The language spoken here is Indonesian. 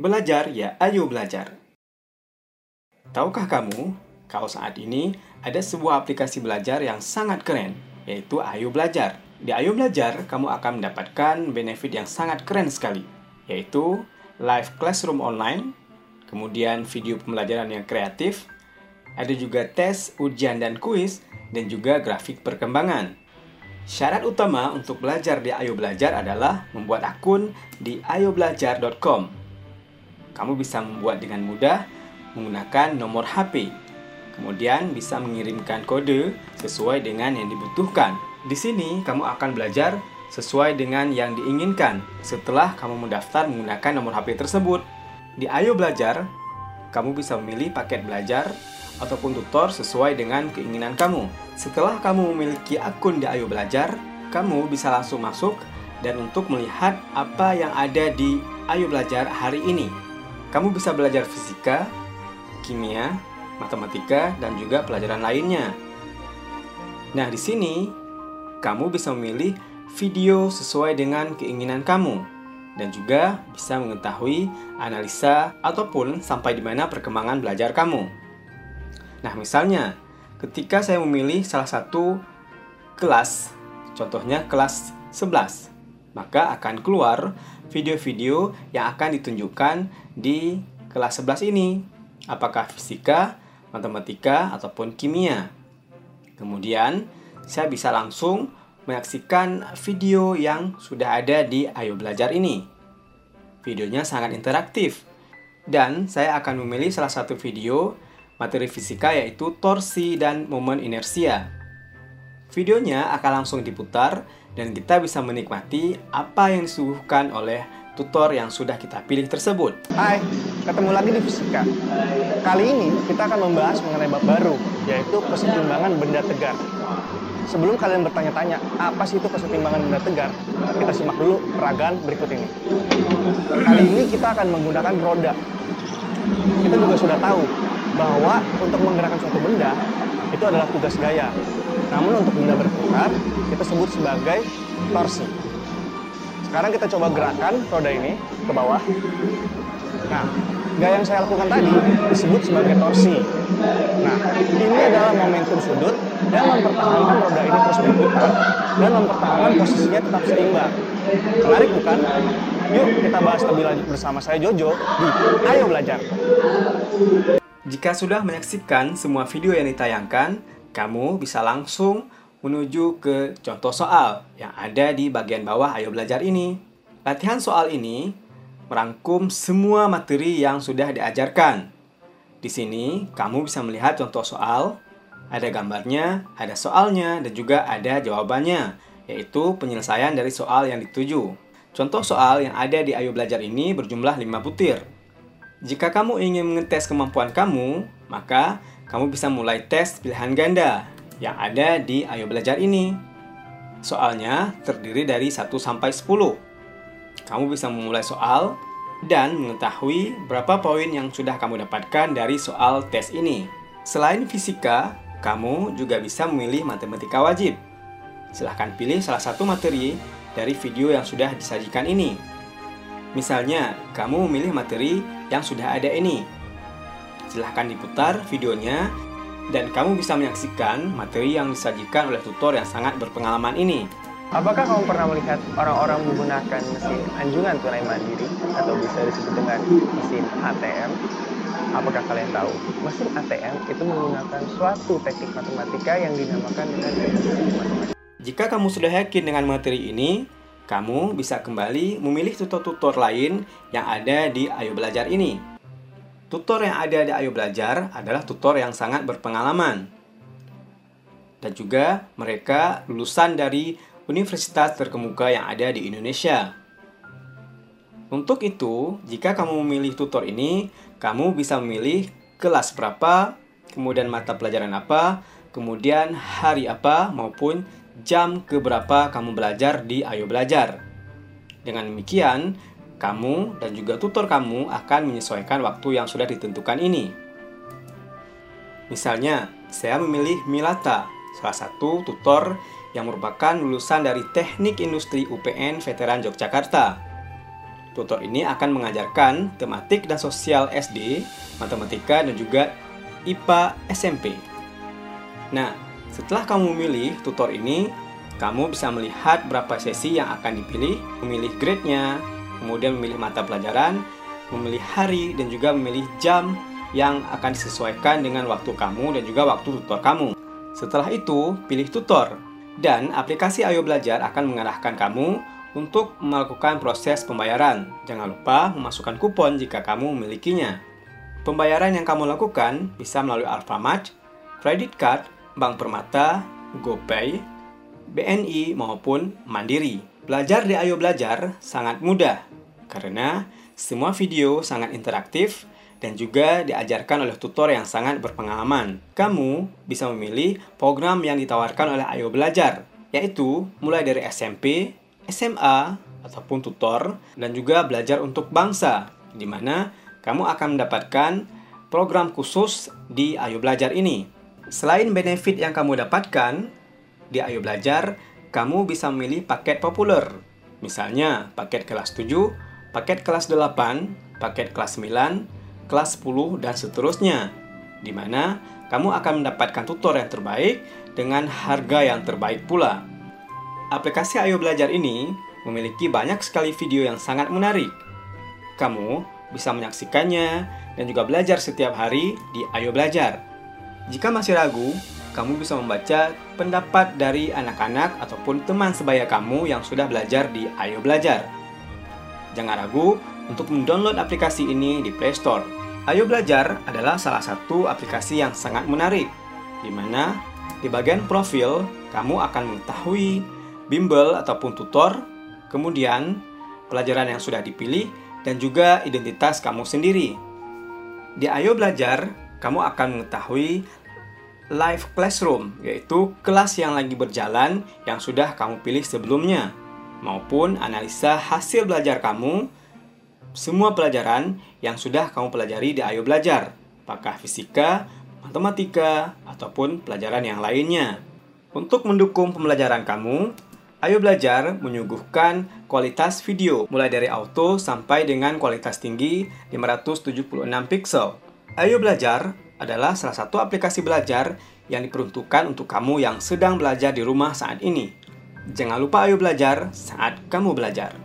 Belajar ya ayo belajar. Tahukah kamu, kalau saat ini ada sebuah aplikasi belajar yang sangat keren, yaitu Ayo Belajar. Di Ayo Belajar, kamu akan mendapatkan benefit yang sangat keren sekali, yaitu live classroom online, kemudian video pembelajaran yang kreatif, ada juga tes, ujian, dan kuis, dan juga grafik perkembangan. Syarat utama untuk belajar di Ayo Belajar adalah membuat akun di ayobelajar.com. Kamu bisa membuat dengan mudah menggunakan nomor HP. Kemudian bisa mengirimkan kode sesuai dengan yang dibutuhkan. Di sini kamu akan belajar sesuai dengan yang diinginkan setelah kamu mendaftar menggunakan nomor HP tersebut. Di Ayo Belajar, kamu bisa memilih paket belajar ataupun tutor sesuai dengan keinginan kamu. Setelah kamu memiliki akun di Ayo Belajar, kamu bisa langsung masuk dan untuk melihat apa yang ada di Ayo Belajar hari ini. Kamu bisa belajar fisika, kimia, matematika, dan juga pelajaran lainnya. Nah, di sini kamu bisa memilih video sesuai dengan keinginan kamu dan juga bisa mengetahui analisa ataupun sampai di mana perkembangan belajar kamu. Nah, misalnya ketika saya memilih salah satu kelas, contohnya kelas 11, maka akan keluar video-video yang akan ditunjukkan di kelas 11 ini. Apakah fisika, matematika, ataupun kimia. Kemudian, saya bisa langsung menyaksikan video yang sudah ada di Ayo Belajar ini. Videonya sangat interaktif. Dan saya akan memilih salah satu video materi fisika yaitu torsi dan momen inersia. Videonya akan langsung diputar dan kita bisa menikmati apa yang disuguhkan oleh tutor yang sudah kita pilih tersebut. Hai, ketemu lagi di Fisika. Kali ini kita akan membahas mengenai bab baru, yaitu kesetimbangan benda tegar. Sebelum kalian bertanya-tanya, apa sih itu kesetimbangan benda tegar? Kita simak dulu peragaan berikut ini. Kali ini kita akan menggunakan roda. Kita juga sudah tahu bahwa untuk menggerakkan suatu benda itu adalah tugas gaya. Namun untuk benda berputar, kita sebut sebagai torsi. Sekarang kita coba gerakan roda ini ke bawah. Nah, gaya yang saya lakukan tadi disebut sebagai torsi. Nah, ini adalah momentum sudut dan mempertahankan roda ini terus berputar dan mempertahankan posisinya tetap seimbang. Menarik bukan? Yuk kita bahas lebih lanjut bersama saya Jojo di Ayo Belajar. Jika sudah menyaksikan semua video yang ditayangkan, kamu bisa langsung menuju ke contoh soal yang ada di bagian bawah Ayo Belajar ini. Latihan soal ini merangkum semua materi yang sudah diajarkan. Di sini, kamu bisa melihat contoh soal, ada gambarnya, ada soalnya, dan juga ada jawabannya, yaitu penyelesaian dari soal yang dituju. Contoh soal yang ada di Ayo Belajar ini berjumlah 5 butir. Jika kamu ingin mengetes kemampuan kamu, maka kamu bisa mulai tes pilihan ganda yang ada di Ayo Belajar ini. Soalnya terdiri dari 1 sampai 10. Kamu bisa memulai soal dan mengetahui berapa poin yang sudah kamu dapatkan dari soal tes ini. Selain fisika, kamu juga bisa memilih matematika wajib. Silahkan pilih salah satu materi dari video yang sudah disajikan ini. Misalnya, kamu memilih materi yang sudah ada ini. Silahkan diputar videonya dan kamu bisa menyaksikan materi yang disajikan oleh tutor yang sangat berpengalaman ini. Apakah kamu pernah melihat orang-orang menggunakan mesin anjungan tunai mandiri atau bisa disebut dengan mesin ATM? Apakah kalian tahu, mesin ATM itu menggunakan suatu teknik matematika yang dinamakan dengan matematika. Jika kamu sudah yakin dengan materi ini, kamu bisa kembali memilih tutor-tutor lain yang ada di Ayo Belajar ini. Tutor yang ada di Ayo Belajar adalah tutor yang sangat berpengalaman. Dan juga mereka lulusan dari universitas terkemuka yang ada di Indonesia. Untuk itu, jika kamu memilih tutor ini, kamu bisa memilih kelas berapa, kemudian mata pelajaran apa, kemudian hari apa, maupun jam keberapa kamu belajar di Ayo Belajar. Dengan demikian, kamu dan juga tutor kamu akan menyesuaikan waktu yang sudah ditentukan ini. Misalnya, saya memilih Milata, salah satu tutor yang merupakan lulusan dari Teknik Industri UPN Veteran Yogyakarta. Tutor ini akan mengajarkan tematik dan sosial SD, matematika, dan juga IPA SMP. Nah, setelah kamu memilih tutor ini, kamu bisa melihat berapa sesi yang akan dipilih, memilih grade-nya, kemudian memilih mata pelajaran, memilih hari, dan juga memilih jam yang akan disesuaikan dengan waktu kamu dan juga waktu tutor kamu. Setelah itu, pilih tutor. Dan aplikasi Ayo Belajar akan mengarahkan kamu untuk melakukan proses pembayaran. Jangan lupa memasukkan kupon jika kamu memilikinya. Pembayaran yang kamu lakukan bisa melalui Alfamart, credit card, Bank Permata, GoPay, BNI maupun Mandiri. Belajar di Ayo Belajar sangat mudah karena semua video sangat interaktif dan juga diajarkan oleh tutor yang sangat berpengalaman. Kamu bisa memilih program yang ditawarkan oleh Ayo Belajar, yaitu mulai dari SMP, SMA, ataupun tutor, dan juga belajar untuk bangsa, di mana kamu akan mendapatkan program khusus di Ayo Belajar ini. Selain benefit yang kamu dapatkan, di Ayo Belajar, kamu bisa memilih paket populer. Misalnya, paket kelas 7, paket kelas 8, paket kelas 9, kelas 10, dan seterusnya. Di mana kamu akan mendapatkan tutor yang terbaik dengan harga yang terbaik pula. Aplikasi Ayo Belajar ini memiliki banyak sekali video yang sangat menarik. Kamu bisa menyaksikannya dan juga belajar setiap hari di Ayo Belajar. Jika masih ragu, kamu bisa membaca pendapat dari anak-anak ataupun teman sebaya kamu yang sudah belajar di Ayo Belajar. Jangan ragu untuk mendownload aplikasi ini di Play Store. Ayo Belajar adalah salah satu aplikasi yang sangat menarik, di mana di bagian profil kamu akan mengetahui bimbel ataupun tutor, kemudian pelajaran yang sudah dipilih, dan juga identitas kamu sendiri. Di Ayo Belajar, kamu akan mengetahui live classroom, yaitu kelas yang lagi berjalan yang sudah kamu pilih sebelumnya, maupun analisa hasil belajar kamu, semua pelajaran yang sudah kamu pelajari di Ayo Belajar, apakah fisika, matematika, ataupun pelajaran yang lainnya. Untuk mendukung pembelajaran kamu, Ayo Belajar menyuguhkan kualitas video mulai dari auto sampai dengan kualitas tinggi 576 pixel. Ayo Belajar adalah salah satu aplikasi belajar yang diperuntukkan untuk kamu yang sedang belajar di rumah saat ini. Jangan lupa ayo belajar saat kamu belajar.